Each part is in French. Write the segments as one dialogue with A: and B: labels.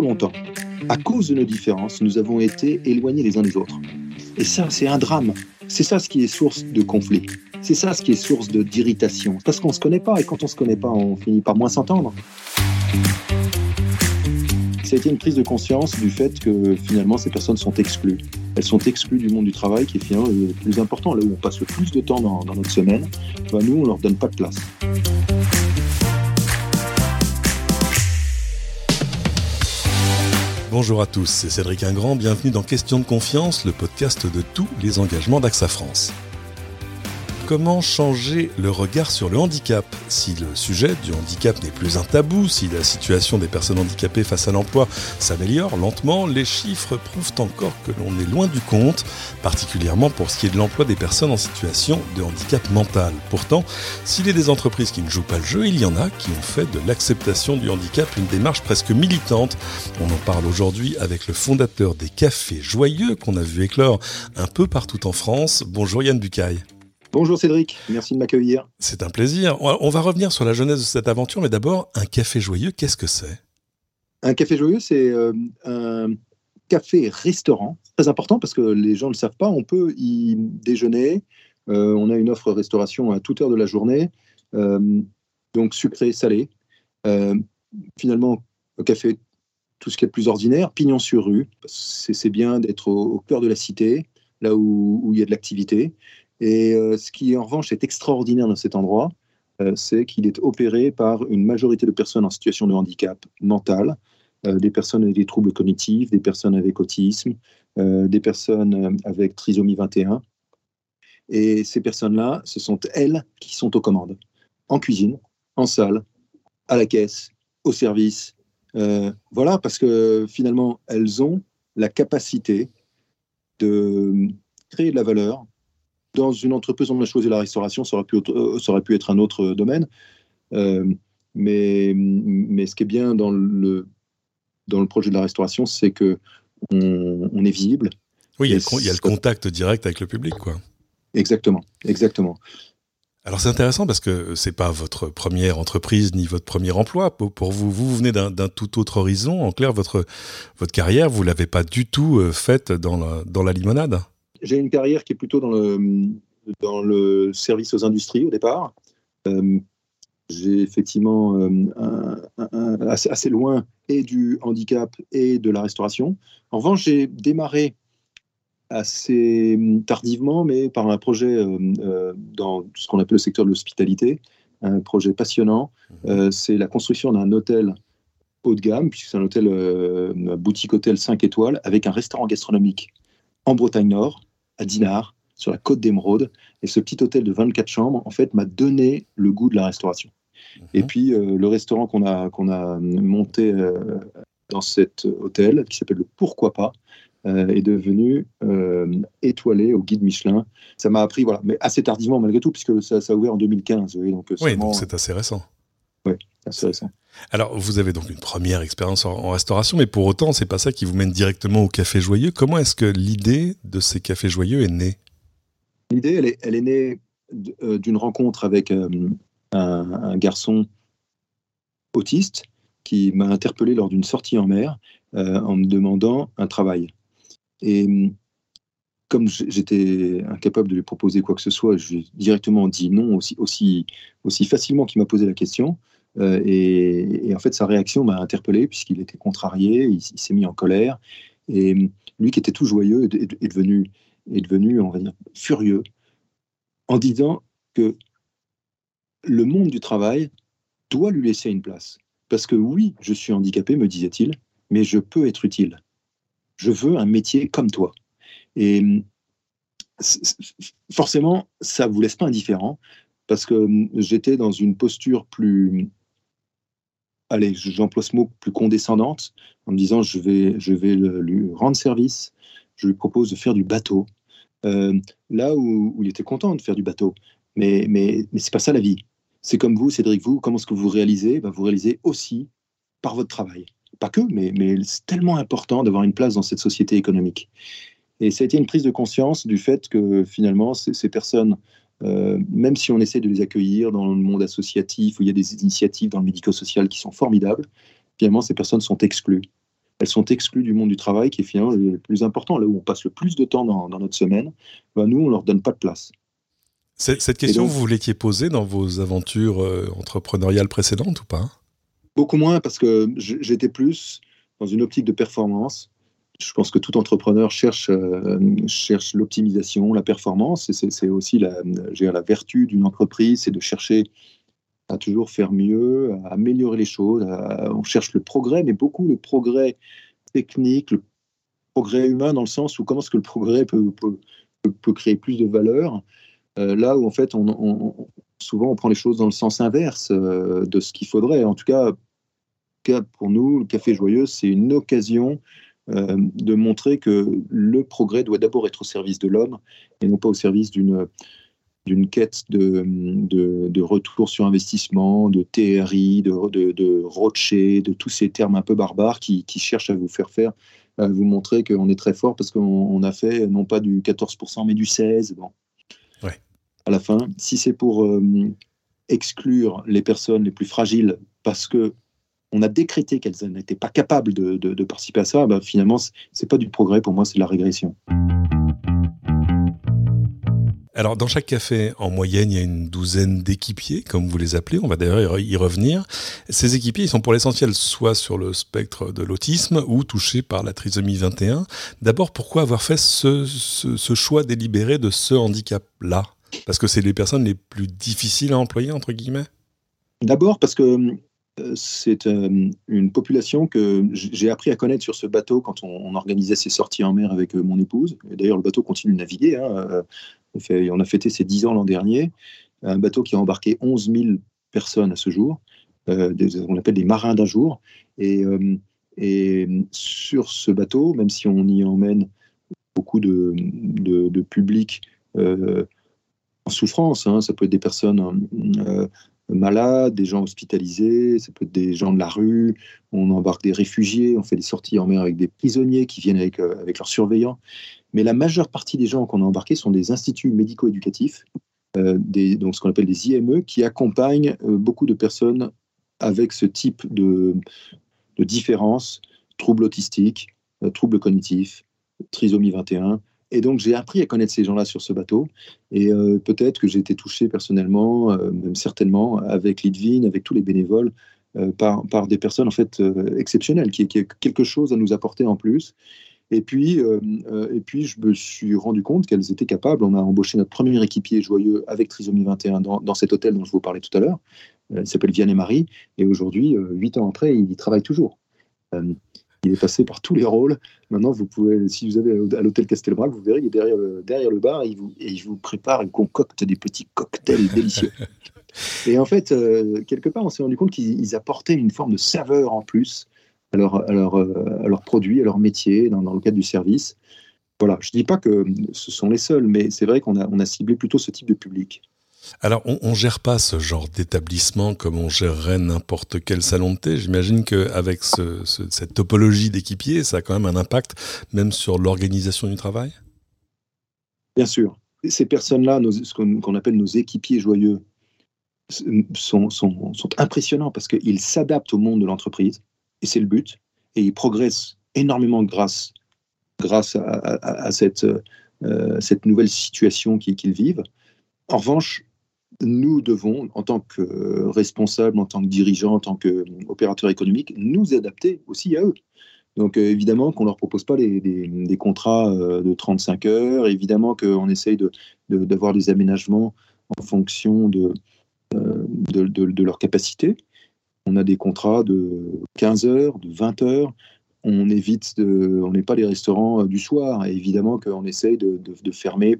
A: longtemps, à cause de nos différences, nous avons été éloignés les uns des autres. Et ça, c'est un drame. C'est ça ce qui est source de conflit. C'est ça ce qui est source d'irritation. Parce qu'on ne se connaît pas, et quand on ne se connaît pas, on finit par moins s'entendre. Ça a été une prise de conscience du fait que finalement ces personnes sont exclues. Elles sont exclues du monde du travail qui est finalement le plus important, là où on passe le plus de temps dans, notre semaine. Ben, nous, on ne leur donne pas de place.
B: Bonjour à tous, c'est Cédric Ingrand, bienvenue dans Question de confiance, le podcast de tous les engagements d'AXA France. Comment changer le regard sur le handicap Si le sujet du handicap n'est plus un tabou, si la situation des personnes handicapées face à l'emploi s'améliore lentement, les chiffres prouvent encore que l'on est loin du compte, particulièrement pour ce qui est de l'emploi des personnes en situation de handicap mental. Pourtant, s'il y a des entreprises qui ne jouent pas le jeu, il y en a qui ont fait de l'acceptation du handicap une démarche presque militante. On en parle aujourd'hui avec le fondateur des Cafés Joyeux qu'on a vu éclore un peu partout en France. Bonjour Yann Bucaille.
A: Bonjour Cédric, merci de m'accueillir.
B: C'est un plaisir. On va revenir sur la jeunesse de cette aventure, mais d'abord, un café joyeux, qu'est-ce que c'est?
A: Un café joyeux, c'est euh, un café-restaurant, très important parce que les gens ne le savent pas, on peut y déjeuner, euh, on a une offre restauration à toute heure de la journée, euh, donc sucré, salé. finalement, un café, tout ce qui est plus ordinaire, pignon sur rue, c'est bien d'être au, cœur de la cité, là où il y a de l'activité. Et euh, ce qui, en revanche, est extraordinaire dans cet endroit, euh, c'est qu'il est opéré par une majorité de personnes en situation de handicap mental, euh, des personnes avec des troubles cognitifs, des personnes avec autisme, des personnes avec trisomie 21. Et ces personnes-là, ce sont elles qui sont aux commandes, en cuisine, en salle, à la caisse, au service. voilà, parce que finalement, elles ont la capacité de créer de la valeur, dans une entreprise, on a choisi la restauration, ça aurait pu, euh, ça aurait pu être un autre domaine. Euh, mais, mais ce qui est bien dans le, dans le projet de la restauration, c'est que on, est visible.
B: Oui, il y, a le, contact direct avec le public, quoi.
A: Exactement, exactement.
B: Alors c'est intéressant parce que c'est pas votre première entreprise ni votre premier emploi. Pour vous, vous venez d'un tout autre horizon. En clair, votre, votre carrière, vous l'avez pas du tout euh, faite dans la, dans la limonade
A: j'ai une carrière qui est plutôt dans le, dans le service aux industries au départ. Euh, j'ai effectivement euh, assez, loin et du handicap et de la restauration. En revanche, j'ai démarré assez tardivement, mais par un projet euh, dans ce qu'on appelle le secteur de l'hospitalité, un projet passionnant. Mmh. c'est la construction d'un hôtel haut de gamme, puisque c'est un hôtel, boutique hôtel 5 étoiles, avec un restaurant gastronomique en Bretagne Nord, à Dinard, sur la côte d'Émeraude. Et ce petit hôtel de 24 chambres, en fait, m'a donné le goût de la restauration. Et mhm. puis, euh, le restaurant qu'on a, qu'on a monté euh, dans cet hôtel, qui s'appelle le Pourquoi pas, euh, est devenu étoilé au guide Michelin. Ça m'a appris, voilà, mais assez tardivement malgré tout, puisque ça, ça a ouvert en 2015.
B: donc, oui, donc c'est assez récent.
A: Oui, récent.
B: Alors, vous avez donc une première expérience en, restauration, mais pour autant, c'est pas ça qui vous mène directement au Café Joyeux. Comment est-ce que l'idée de ces Cafés Joyeux est née?
A: L'idée, elle est, elle est née euh, d'une rencontre avec euh, un, garçon autiste qui m'a interpellé lors d'une sortie en mer euh, en me demandant un travail. Et comme j'étais incapable de lui proposer quoi que ce soit, je lui ai directement dit non aussi, aussi, aussi facilement qu'il m'a posé la question. Euh, et, en fait, sa réaction m'a interpellé puisqu'il était contrarié, il, s'est mis en colère. Et lui, qui était tout joyeux, est, devenu, est devenu, on va dire, furieux en disant que le monde du travail doit lui laisser une place. Parce que oui, je suis handicapé, me disait-il, mais je peux être utile. Je veux un métier comme toi. Et forcément, ça ne vous laisse pas indifférent, parce que j'étais dans une posture plus allez, j'emploie ce mot plus condescendante, en me disant je vais, je vais lui rendre service, je lui propose de faire du bateau. Euh, là où, il était content de faire du bateau. Mais, mais, mais c'est pas ça la vie. C'est comme vous, Cédric, vous, comment est-ce que vous réalisez? Bah, Vous réalisez aussi par votre travail. Pas que, mais, mais c'est tellement important d'avoir une place dans cette société économique. Et ça a été une prise de conscience du fait que finalement, ces personnes euh, même si on essaie de les accueillir dans le monde associatif, où il y a des initiatives dans le médico-social qui sont formidables, finalement, ces personnes sont exclues. elles sont exclues du monde du travail, qui est finalement le plus important, là où on passe le plus de temps dans, notre semaine. Ben, nous, on leur donne pas de place.
B: Cette question, vous l'étiez posée dans vos aventures euh, entrepreneuriales précédentes ou pas?
A: Beaucoup moins, parce que j'étais plus dans une optique de performance. Je pense que tout entrepreneur cherche, euh, l'optimisation, la performance. C'est aussi la, la vertu d'une entreprise, c'est de chercher à toujours faire mieux, à améliorer les choses. on cherche le progrès, mais beaucoup le progrès technique, le progrès humain dans le sens où comment est-ce que le progrès peut, créer plus de valeur. Euh, là où en fait, souvent on prend les choses dans le sens inverse euh, de ce qu'il faudrait. En tout cas, pour nous, le Café Joyeux, c'est une occasion euh, de montrer que le progrès doit d'abord être au service de l'homme et non pas au service d'une d'une quête de, de, retour sur investissement, de TRI, de, de, de Rocher, de tous ces termes un peu barbares qui, qui, cherchent à vous faire faire, à vous montrer qu'on est très fort parce qu'on a fait non pas du 14% mais du 16%. Bon. Ouais. À la fin, si c'est pour euh, exclure les personnes les plus fragiles parce que on a décrété qu'elles n'étaient pas capables de, participer à ça, bah, finalement, ce n'est pas du progrès, pour moi, c'est de la régression.
B: Alors, dans chaque café, en moyenne, il y a une douzaine d'équipiers, comme vous les appelez. On va d'ailleurs y revenir. Ces équipiers, ils sont pour l'essentiel soit sur le spectre de l'autisme ou touchés par la trisomie 21. D'abord, pourquoi avoir fait ce, ce choix délibéré de ce handicap-là? Parce que c'est les personnes les plus difficiles à employer, entre guillemets?
A: D'abord parce que euh, c'est euh, une population que j'ai appris à connaître sur ce bateau quand on, organisait ses sorties en mer avec euh, mon épouse. D'ailleurs, le bateau continue de naviguer. Hein. On a fêté ses 10 ans l'an dernier. Un bateau qui a embarqué 11 000 personnes à ce jour. on appelle des marins d'un jour. Et, sur ce bateau, même si on y emmène beaucoup de, de, public en souffrance, hein, ça peut être des personnes malades, des gens hospitalisés, ça peut être des gens de la rue, on embarque des réfugiés, on fait des sorties en mer avec des prisonniers qui viennent avec, euh, avec leurs surveillants. Mais la majeure partie des gens qu'on a embarqués sont des instituts médico-éducatifs, euh, donc ce qu'on appelle des IME, qui accompagnent euh, beaucoup de personnes avec ce type de, de différence, troubles autistiques, troubles cognitifs, trisomie 21, et donc, j'ai appris à connaître ces gens-là sur ce bateau. Et euh, peut-être que j'ai été touché personnellement, euh, même certainement, avec Lidvin, avec tous les bénévoles, euh, par, des personnes en fait exceptionnelles, qui, qui quelque chose à nous apporter en plus. Et puis, et puis, je me suis rendu compte qu'elles étaient capables. On a embauché notre premier équipier joyeux avec Trisomie 21 dans, dans cet hôtel dont je vous parlais tout à l'heure. il s'appelle Vianney Marie. Et aujourd'hui, huit ans après, il y travaille toujours. Il est passé par tous les rôles. Maintenant, vous pouvez, si vous avez à l'hôtel Castelbrac, vous verrez, il est derrière le, derrière le bar et il, vous, et il vous prépare, il concocte des petits cocktails délicieux. Et en fait, euh, quelque part, on s'est rendu compte qu'ils apportaient une forme de saveur en plus à leurs euh, produits, à leur métier, dans, dans, le cadre du service. Voilà, je ne dis pas que ce sont les seuls, mais c'est vrai qu'on a, on a ciblé plutôt ce type de public.
B: Alors, on, ne gère pas ce genre d'établissement comme on gérerait n'importe quel salon de thé. J'imagine qu'avec cette topologie d'équipiers, ça a quand même un impact même sur l'organisation du travail?
A: Bien sûr. Ces personnes-là, ce qu'on appelle nos équipiers joyeux, sont, impressionnants parce qu'ils s'adaptent au monde de l'entreprise, et c'est le but, et ils progressent énormément grâce, grâce à, euh, cette nouvelle situation qu'ils vivent. En revanche, nous devons, en tant que responsables, en tant que dirigeants, en tant qu'opérateurs économiques, nous adapter aussi à eux. Donc euh, évidemment qu'on ne leur propose pas des, contrats euh, de 35 heures, évidemment qu'on essaye d'avoir des aménagements en fonction de, euh, de, leur capacité. On a des contrats de 15 heures, de 20 heures. On évite de, on n'est pas les restaurants du soir. Évidemment qu'on essaye de, fermer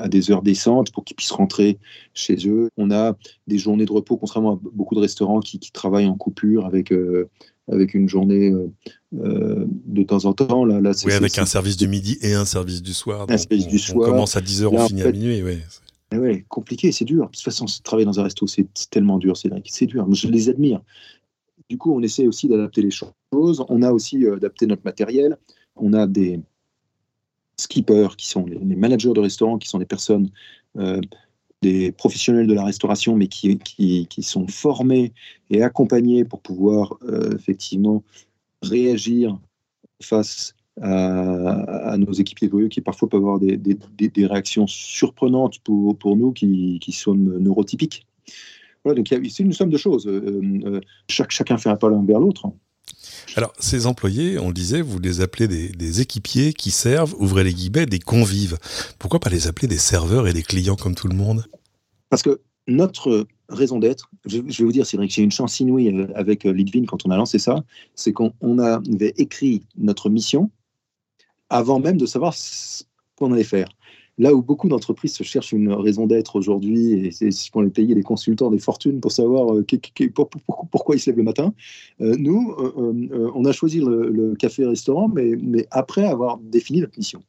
A: à des heures décentes pour qu'ils puissent rentrer chez eux. On a des journées de repos, contrairement à beaucoup de restaurants qui, travaillent en coupure avec, euh, avec une journée euh, euh, de temps en temps. Là, là,
B: oui, avec un service du midi et un service du soir.
A: Un service
B: on,
A: du soir.
B: On commence à 10h, on finit à minuit. Oui.
A: Ouais, compliqué, c'est dur. De toute façon, travailler dans un resto, c'est tellement dur, c'est dur. Je les admire. Du coup, on essaie aussi d'adapter les choses. On a aussi adapté notre matériel. On a des, skippers, qui sont les, managers de restaurants, qui sont des personnes, euh, des professionnels de la restauration, mais qui, qui, sont formés et accompagnés pour pouvoir euh, effectivement réagir face à, nos équipiers joyeux qui parfois peuvent avoir des, réactions surprenantes pour, pour nous qui, qui, sont neurotypiques. Voilà, donc il a une somme de choses. Euh, chaque, chacun fait un pas l'un vers l'autre.
B: Alors, ces employés, on le disait, vous les appelez des, équipiers qui servent, ouvrez les guillemets, des convives. Pourquoi pas les appeler des serveurs et des clients comme tout le monde?
A: Parce que notre raison d'être, je, vais vous dire, Cédric, j'ai une chance inouïe avec Litvin quand on a lancé ça, c'est qu'on avait écrit notre mission avant même de savoir ce qu'on allait faire. Là où beaucoup d'entreprises se cherchent une raison d'être aujourd'hui, et c'est ce qu'on les payer les consultants des fortunes pour savoir euh, pourquoi ils se lèvent le matin, euh, nous, euh, on a choisi le, café-restaurant, mais, mais après avoir défini notre mission.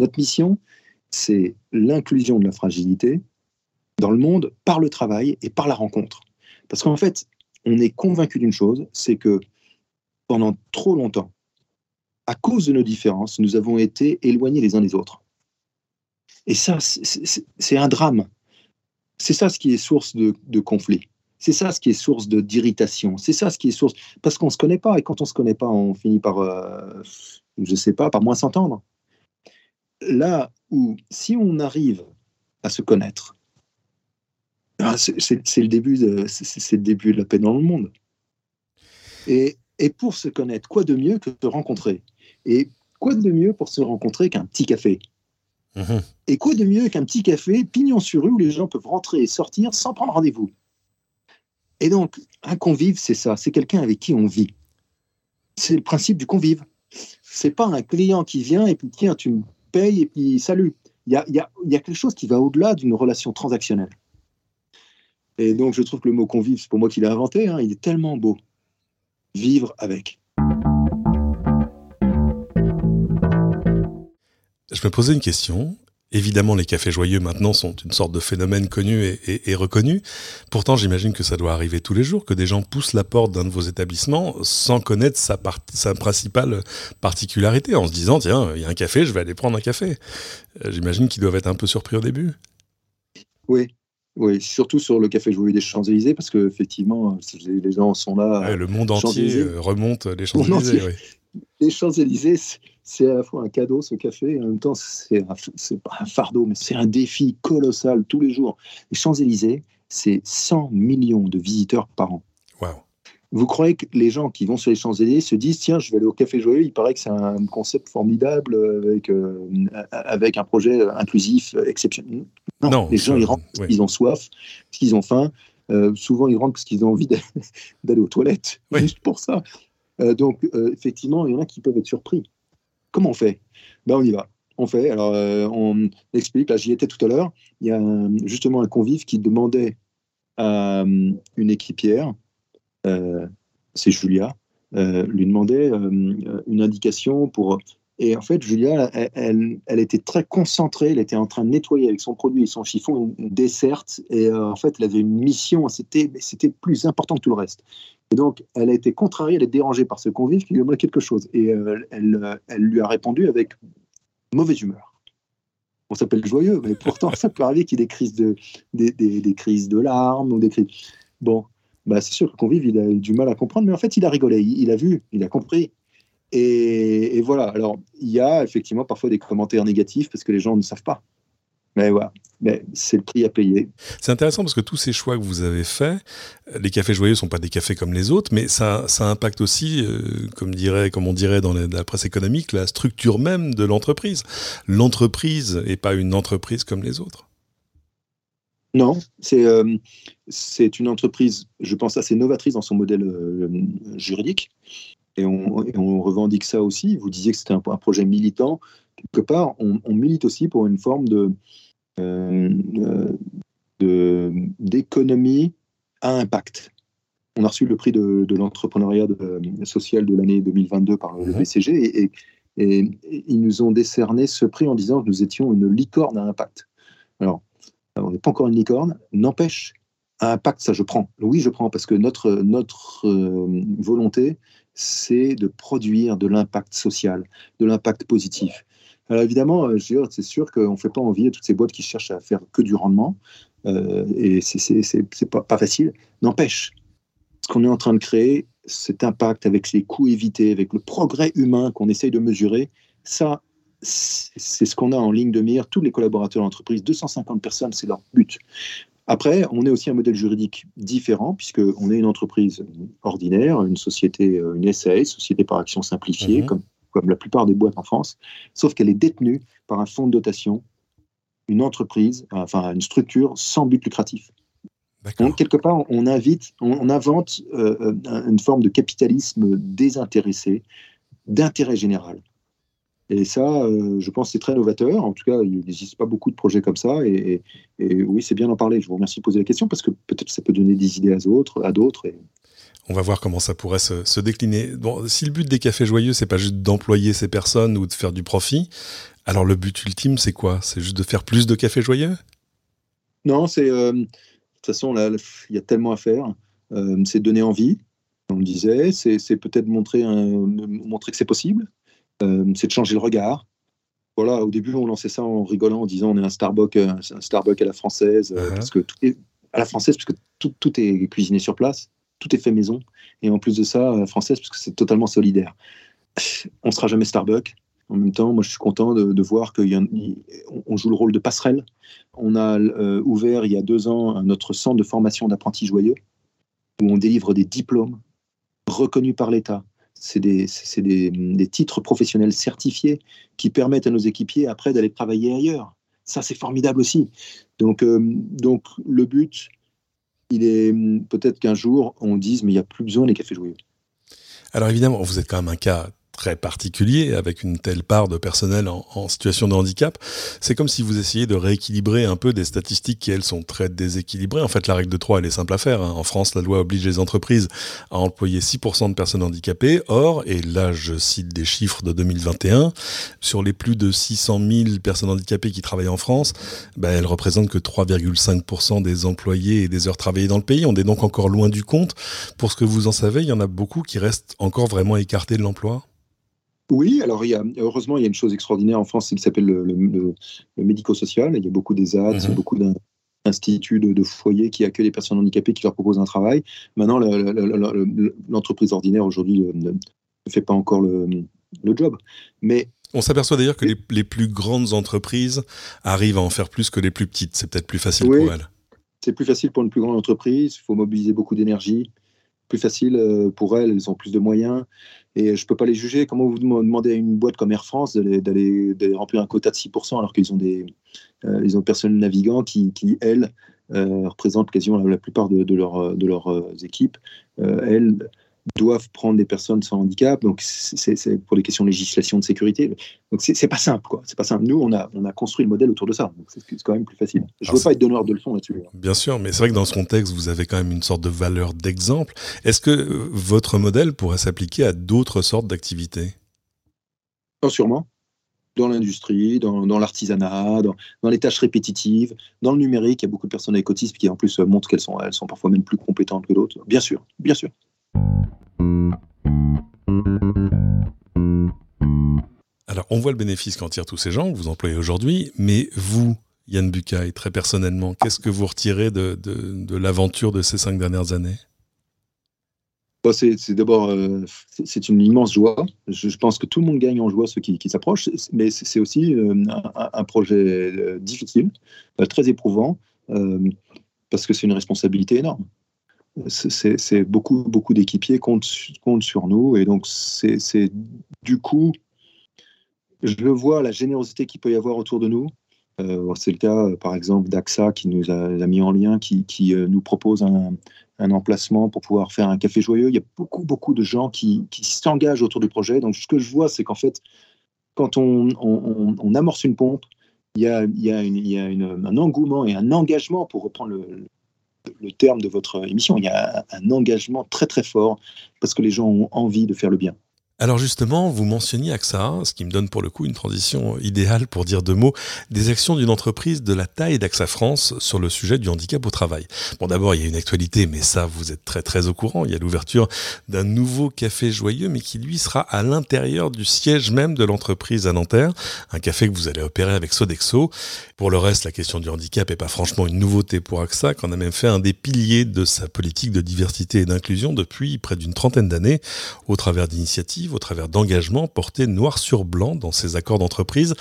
A: Notre mission, c'est l'inclusion de la fragilité dans le monde par le travail et par la rencontre. Parce qu'en fait, on est convaincu d'une chose, c'est que pendant trop longtemps, à cause de nos différences, nous avons été éloignés les uns des autres. Et ça, c'est un drame. C'est ça ce qui est source de, conflit. C'est ça ce qui est source d'irritation. C'est ça ce qui est source. Parce qu'on ne se connaît pas. Et quand on ne se connaît pas, on finit par, euh, je ne sais pas, par moins s'entendre. Là où, si on arrive à se connaître, ah, c'est le, début de, le début de la paix dans le monde. Et, et pour se connaître, quoi de mieux que de rencontrer? Et quoi de mieux pour se rencontrer qu'un petit café? Et quoi de mieux qu'un petit café, pignon sur rue, où les gens peuvent rentrer et sortir sans prendre rendez-vous? Et donc, un convive, c'est ça, c'est quelqu'un avec qui on vit. C'est le principe du convive. C'est pas un client qui vient et puis tiens, tu me payes et puis salut. Il y a, y a, quelque chose qui va au-delà d'une relation transactionnelle. Et donc, je trouve que le mot convive, c'est pour moi qui l'ai inventé, hein, il est tellement beau. Vivre avec.
B: Je me posais une question. Évidemment, les cafés joyeux maintenant sont une sorte de phénomène connu et, reconnu. Pourtant, j'imagine que ça doit arriver tous les jours, que des gens poussent la porte d'un de vos établissements sans connaître sa, sa, principale particularité, en se disant, tiens, il y a un café, je vais aller prendre un café. Euh, j'imagine qu'ils doivent être un peu surpris au début.
A: Oui, oui, surtout sur le café joyeux des Champs-Élysées, parce qu'effectivement, les gens sont là.
B: le monde entier remonte les Champs-Élysées.
A: Les Champs-Élysées, c'est à la fois un cadeau ce café et en même temps c'est pas un fardeau mais c'est un défi colossal tous les jours. Les Champs-Élysées, c'est 100 millions de visiteurs par an. Vous croyez que les gens qui vont sur les Champs-Élysées se disent tiens, je vais aller au Café Joyeux, il paraît que c'est un concept formidable avec, euh, avec un projet inclusif exceptionnel. Non, les gens ils rentrent parce qu'ils ont soif, parce qu'ils ont faim. Euh, souvent ils rentrent parce qu'ils ont envie d'aller aux toilettes, juste pour ça. Euh, donc effectivement, il y en a qui peuvent être surpris. Comment on fait? Ben, On y va. On fait. Alors, euh, on explique. Là, j'y étais tout à l'heure. Il y a justement un convive qui demandait à euh, une équipière, euh, c'est Julia, lui demandait une indication pour. Et en fait, Julia, elle, elle, était très concentrée. Elle était en train de nettoyer avec son produit et son chiffon une desserte. Et en fait, elle avait une mission. C'était, c'était plus important que tout le reste. Et donc, elle a été contrariée, elle est dérangée par ce convive qui lui demandait quelque chose. Et euh, elle, elle, lui a répondu avec mauvaise humeur. On s'appelle joyeux, mais pourtant, ça peut arriver qu'il y ait des crises de, des, des, crises de larmes ou des crises. Bon, bah, c'est sûr que convive, il a eu du mal à comprendre, mais en fait, il a rigolé, il, a vu, il a compris. Et, et, voilà, alors, il y a effectivement parfois des commentaires négatifs parce que les gens ne savent pas. Mais voilà, mais c'est le prix à payer.
B: C'est intéressant parce que tous ces choix que vous avez faits, les cafés joyeux ne sont pas des cafés comme les autres, mais ça, ça impacte aussi, euh, comme, dirait, comme on dirait dans la, presse économique, la structure même de l'entreprise. L'entreprise n'est pas une entreprise comme les autres.
A: Non, c'est euh, une entreprise, je pense, assez novatrice dans son modèle euh, juridique. Et on, on, revendique ça aussi. Vous disiez que c'était un, un, projet militant. Quelque part, on, on milite aussi pour une forme de, d'économie à impact. On a reçu le prix de, l'entrepreneuriat social de l'année 2022 par le BCG et, et, ils nous ont décerné ce prix en disant que nous étions une licorne à impact. Alors, on n'est pas encore une licorne, n'empêche, à impact, ça je prends. Oui, je prends parce que notre, notre euh, volonté, c'est de produire de l'impact social, de l'impact positif. Alors évidemment, euh, c'est sûr qu'on ne fait pas envie à toutes ces boîtes qui cherchent à faire que du rendement. Euh, et c'est pas, pas facile. N'empêche, ce qu'on est en train de créer, cet impact avec les coûts évités, avec le progrès humain qu'on essaye de mesurer, ça, c'est ce qu'on a en ligne de mire. Tous les collaborateurs de l'entreprise, 250 personnes, c'est leur but. Après, on est aussi un modèle juridique différent, puisqu'on est une entreprise ordinaire, une société, euh, une SAS, société par action simplifiée, mhm. comme, comme la plupart des boîtes en France, sauf qu'elle est détenue par un fonds de dotation, une entreprise, enfin une structure sans but lucratif. Donc, quelque part, on invite, on, invente euh, euh, une forme de capitalisme désintéressé, d'intérêt général. Et ça, euh, je pense c'est très novateur. En tout cas, il n'existe pas beaucoup de projets comme ça. Et, oui, c'est bien d'en parler. Je vous remercie de poser la question parce que peut-être ça peut donner des idées à d'autres. À d'autres
B: On va voir comment ça pourrait se, décliner. Bon, si le but des cafés joyeux, c'est pas juste d'employer ces personnes ou de faire du profit, alors le but ultime, c'est quoi? C'est juste de faire plus de cafés joyeux?
A: Non, c'est euh, de toute façon là, il y a tellement à faire. Euh, c'est donner envie, on le disait. C'est peut-être montrer, montrer que c'est possible euh, c'est de changer le regard. Voilà, au début, on lançait ça en rigolant, en disant on est un Starbucks, un Starbucks à la française, uh-huh. parce que tout est à la française, parce que tout, tout, est cuisiné sur place, tout est fait maison, et en plus de ça, la française, parce que c'est totalement solidaire. On sera jamais Starbucks. En même temps, moi, je suis content de, voir qu'on joue le rôle de passerelle. On a ouvert il y a deux ans notre centre de formation d'apprentis joyeux, où on délivre des diplômes reconnus par l'État, c'est des, titres professionnels certifiés qui permettent à nos équipiers après d'aller travailler ailleurs. Ça, c'est formidable aussi. Donc, euh, donc le but, il est peut-être qu'un jour, on dise, mais il n'y a plus besoin des cafés joyeux.
B: Alors évidemment, vous êtes quand même un cas très particulier avec une telle part de personnel en, situation de handicap. C'est comme si vous essayiez de rééquilibrer un peu des statistiques qui, elles, sont très déséquilibrées. En fait, la règle de 3, elle est simple à faire. Hein. En France, la loi oblige les entreprises à employer 6% de personnes handicapées. Or, et là, je cite des chiffres de 2021, sur les plus de 600 000 personnes handicapées qui travaillent en France, ben, elles représentent que 3,5% des employés et des heures travaillées dans le pays. On est donc encore loin du compte. Pour ce que vous en savez, il y en a beaucoup qui restent encore vraiment écartés de l'emploi
A: oui, alors il y a, heureusement, il y a une chose extraordinaire en France, qui s'appelle le, médico-social. Il y a beaucoup des mmh beaucoup d'instituts de, foyers qui accueillent les personnes handicapées, qui leur proposent un travail. Maintenant, l'entreprise ordinaire aujourd'hui ne, fait pas encore le, job. Mais
B: on s'aperçoit d'ailleurs que les, plus grandes entreprises arrivent à en faire plus que les plus petites. C'est peut-être plus facile pour elles.
A: C'est plus facile pour une plus grande entreprise. Il faut mobiliser beaucoup d'énergie. Plus facile euh, pour elles. Elles ont plus de moyens. Et je ne peux pas les juger. Comment vous demandez à une boîte comme Air France d'aller remplir un quota de 6% alors qu'ils ont des euh, ils ont qui, qui elles, euh, représentent quasiment la, plupart de, leur, de leurs euh, équipes. elles doivent prendre des personnes sans handicap. Donc, c'est pour les questions de législation de sécurité. Donc, c'est pas simple, quoi. C'est pas simple. Nous, on a, on a construit le modèle autour de ça. c'est quand même plus facile. Je ne veux pas être donneur de leçons là-dessus.
B: Bien sûr, mais c'est vrai que dans ce contexte, vous avez quand même une sorte de valeur d'exemple. Est-ce que euh, votre modèle pourrait s'appliquer à d'autres sortes d'activités?
A: Sûrement dans l'industrie, dans, l'artisanat, dans, dans, les tâches répétitives, dans le numérique. Il y a beaucoup de personnes avec autisme qui en plus montrent qu'elles sont, elles sont parfois même plus compétentes que d'autres. Bien sûr, bien sûr.
B: Alors, on voit le bénéfice qu'en tirent tous ces gens que vous employez aujourd'hui, mais vous, Yann Bucaille, très personnellement, qu'est-ce que vous retirez de, l'aventure de ces cinq dernières années?
A: Bah, c'est d'abord euh, c'est une immense joie. Je, pense que tout le monde gagne en joie ceux qui, s'approchent, mais c'est aussi euh, un, projet euh, difficile, très éprouvant, parce que c'est une responsabilité énorme c'est beaucoup, beaucoup d'équipiers comptent, comptent, sur nous. Et donc, c'est du coup, je vois, la générosité qu'il peut y avoir autour de nous. Euh, c'est le cas, par exemple, d'AXA qui nous a, mis en lien, qui, qui euh, nous propose un, un, emplacement pour pouvoir faire un café joyeux. Il y a beaucoup, beaucoup de gens qui, qui s'engagent autour du projet. Donc, ce que je vois, c'est qu'en fait, quand on, on, amorce une pompe, il y a, il y a, il y a un engouement et un engagement, pour reprendre le, le terme de votre émission. Il y a un engagement très très fort parce que les gens ont envie de faire le bien.
B: Alors justement, vous mentionniez AXA, ce qui me donne pour le coup une transition idéale pour dire deux mots, des actions d'une entreprise de la taille d'AXA France sur le sujet du handicap au travail. Bon d'abord, il y a une actualité, mais ça, vous êtes très très au courant. Il y a l'ouverture d'un nouveau café joyeux, mais qui lui sera à l'intérieur du siège même de l'entreprise à Nanterre. Un café que vous allez opérer avec Sodexo. Pour le reste, la question du handicap n'est pas franchement une nouveauté pour AXA, qu'on a même fait un des piliers de sa politique de diversité et d'inclusion depuis près d'une trentaine d'années, au travers d'initiatives au travers d'engagements portés noir sur blanc dans ses accords d'entreprise.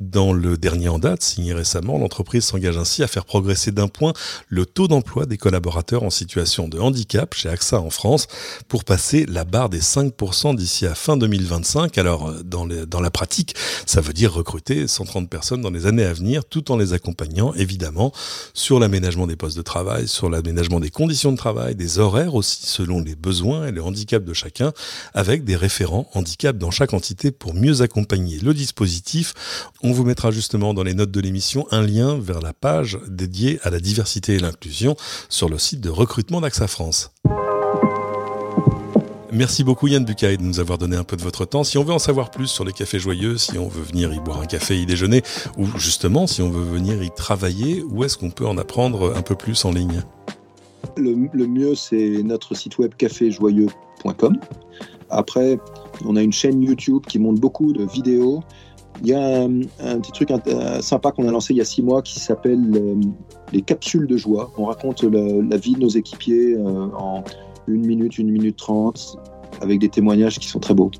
B: Dans le dernier en date, signé récemment, l'entreprise s'engage ainsi à faire progresser d'un point le taux d'emploi des collaborateurs en situation de handicap chez AXA en France pour passer la barre des 5% d'ici à fin 2025. Alors, dans, la pratique, ça veut dire recruter 130 personnes dans les années à venir tout en les accompagnant évidemment sur l'aménagement des postes de travail, sur l'aménagement des conditions de travail, des horaires aussi selon les besoins et le handicap de chacun avec des référents handicap dans chaque entité pour mieux accompagner le dispositif. On vous mettra justement dans les notes de l'émission un lien vers la page dédiée à la diversité et l'inclusion sur le site de recrutement d'AXA France. Merci beaucoup Yann Bucaille de nous avoir donné un peu de votre temps. Si on veut en savoir plus sur les cafés joyeux, si on veut venir y boire un café, y déjeuner, ou justement si on veut venir y travailler, où est-ce qu'on peut en apprendre un peu plus en ligne?
A: Le, le, mieux, c'est notre site web caféjoyeux.com. Après, on a une chaîne YouTube qui montre beaucoup de vidéos. Il y a un, petit truc sympa qu'on a lancé il y a six mois qui s'appelle euh, les capsules de joie. On raconte la vie de nos équipiers euh, en une minute, une minute trente, avec des témoignages qui sont très beaux.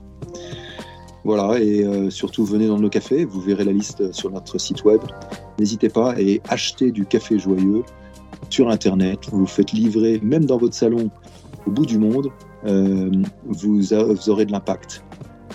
A: Voilà, et euh, surtout venez dans nos cafés, vous verrez la liste sur notre site web. N'hésitez pas et achetez du café joyeux sur Internet. Vous vous faites livrer, même dans votre salon, au bout du monde. Euh, vous, vous aurez de l'impact.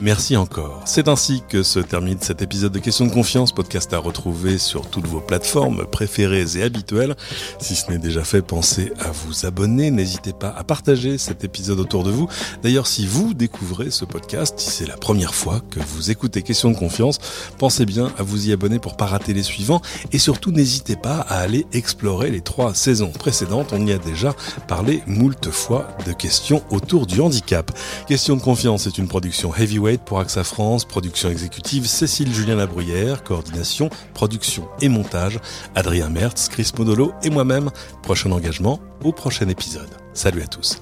B: Merci encore. C'est ainsi que se termine cet épisode de Questions de confiance, podcast à retrouver sur toutes vos plateformes préférées et habituelles. Si ce n'est déjà fait, pensez à vous abonner. N'hésitez pas à partager cet épisode autour de vous. D'ailleurs, si vous découvrez ce podcast, si c'est la première fois que vous écoutez Questions de confiance, pensez bien à vous y abonner pour pas rater les suivants. Et surtout, n'hésitez pas à aller explorer les trois saisons précédentes. On y a déjà parlé moult fois de questions autour du handicap. Questions de confiance est une production heavyweight pour AXA France, production exécutive Cécile Julien Labruyère, coordination, production et montage Adrien Mertz, Chris Modolo et moi-même. Prochain engagement au prochain épisode. Salut à tous.